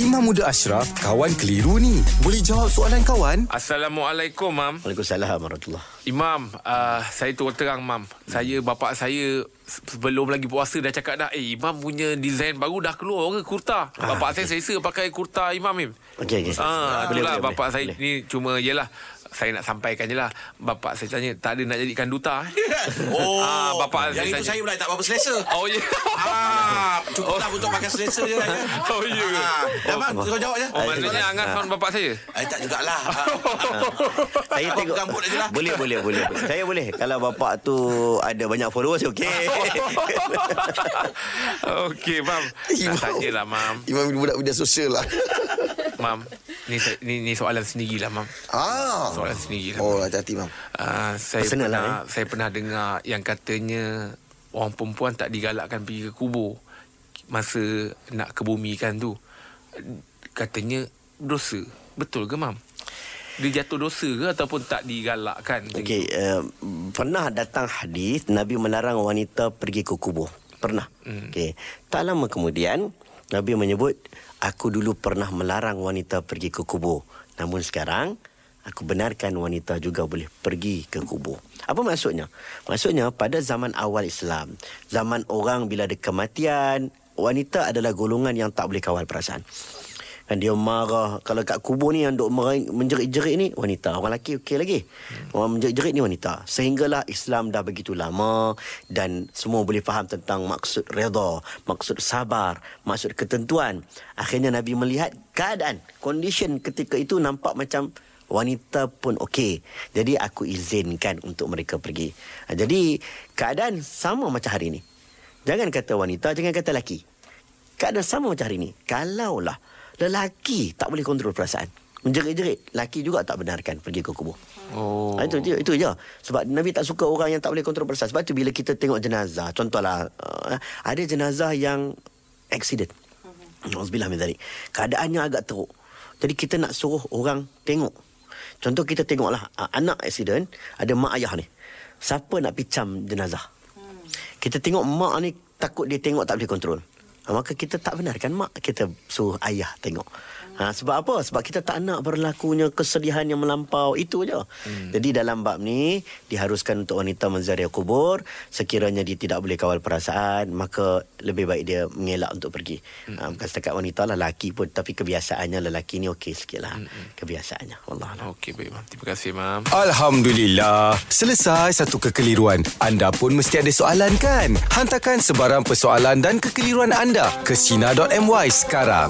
Imam Muda Ashraf, kawan keliru ni. Boleh jawab soalan kawan? Assalamualaikum, Mam. Waalaikumsalam warahmatullahi Imam, uh, saya terus terang, Mam. Saya, bapak saya se- sebelum lagi puasa dah cakap dah, eh, Imam punya design baru dah keluar ke kurta. Ah, bapak saya selesa pakai kurta Imam, Im. Okey, okey. Ah, Boleh, itulah boleh, bapak boleh. saya Boleh. ni cuma, yelah, saya nak sampaikan je lah. Bapak saya tanya, tak ada nak jadikan duta. eh? Oh, Ah, bapak yang saya itu tanya. saya pula tak apa selesa. Oh, ya. Ah, cukup lah untuk pakai selesa je. kan? Oh, ya ke? Ah, dah bang, kau jawab je. Oh, maknanya Angan sound bapak saya. Eh, tak jugalah. Ah, Saya Abang tengok gambut aje lah. Boleh boleh boleh Saya boleh Kalau bapak tu Ada banyak followers Okey Okey, Mam. Nak tanya lah, Mam. Imam budak media sosial lah. Mam, ni, ni, ni soalan sendiri lah, Mam. ah. Soalan sendiri lah. Oh, hati-hati, Mam. Uh, saya Personal pernah lah, saya pernah dengar yang katanya orang perempuan tak digalakkan pergi ke kubur masa nak kebumikan tu. Katanya dosa. Betul ke mam? Dia jatuh dosa ke ataupun tak digalakkan? Okey uh, Pernah datang hadis Nabi melarang wanita Pergi ke kubur Pernah Hmm. Okey Tak lama kemudian Nabi menyebut Aku dulu pernah melarang wanita Pergi ke kubur Namun sekarang Aku benarkan wanita juga boleh pergi ke kubur. Apa maksudnya? Maksudnya pada zaman awal Islam, zaman orang bila ada kematian, wanita adalah golongan yang tak boleh kawal perasaan. Kan dia marah. Kalau kat kubur ni Yang duk menjerit-jerit ni Wanita. Orang lelaki okey lagi. Orang menjerit-jerit ni wanita. Sehinggalah Islam dah begitu lama Dan semua boleh faham tentang Maksud reda Maksud sabar Maksud ketentuan. Akhirnya Nabi melihat Keadaan Condition ketika itu Nampak macam Wanita pun okey. Jadi aku izinkan Untuk mereka pergi. Jadi Keadaan sama macam hari ni. Jangan kata wanita Jangan kata lelaki. Keadaan sama macam hari ni. Kalaulah lelaki tak boleh kontrol perasaan. Menjerit-jerit. Lelaki juga tak benarkan pergi ke kubur. Oh. Ha, itu, je, itu je. Sebab Nabi tak suka orang yang tak boleh kontrol perasaan. Sebab tu bila kita tengok jenazah. Contohlah. Uh, ada jenazah yang accident. Alhamdulillah min zalik. Keadaannya agak teruk. Jadi kita nak suruh orang tengok. Contoh kita tengoklah uh, anak accident. Ada mak ayah ni. Siapa nak picam jenazah? Kita tengok mak ni takut dia tengok tak boleh kontrol. Maka kita tak benarkan mak kita suruh ayah tengok. Ha, sebab apa? Sebab kita tak nak berlakunya kesedihan yang melampau. Itu je. Hmm. Jadi dalam bab ni, diharuskan untuk wanita menziarah kubur. Sekiranya dia tidak boleh kawal perasaan, maka lebih baik dia mengelak untuk pergi. Hmm. Ha, bukan setakat wanita lah, lelaki pun. Tapi kebiasaannya lelaki ni okey sikit lah. Hmm. Kebiasaannya. Wallah alam. Okey, baik mam. Terima kasih mam. Alhamdulillah. Selesai satu kekeliruan. Anda pun mesti ada soalan kan? Hantarkan sebarang persoalan dan kekeliruan anda ke Sina.my sekarang.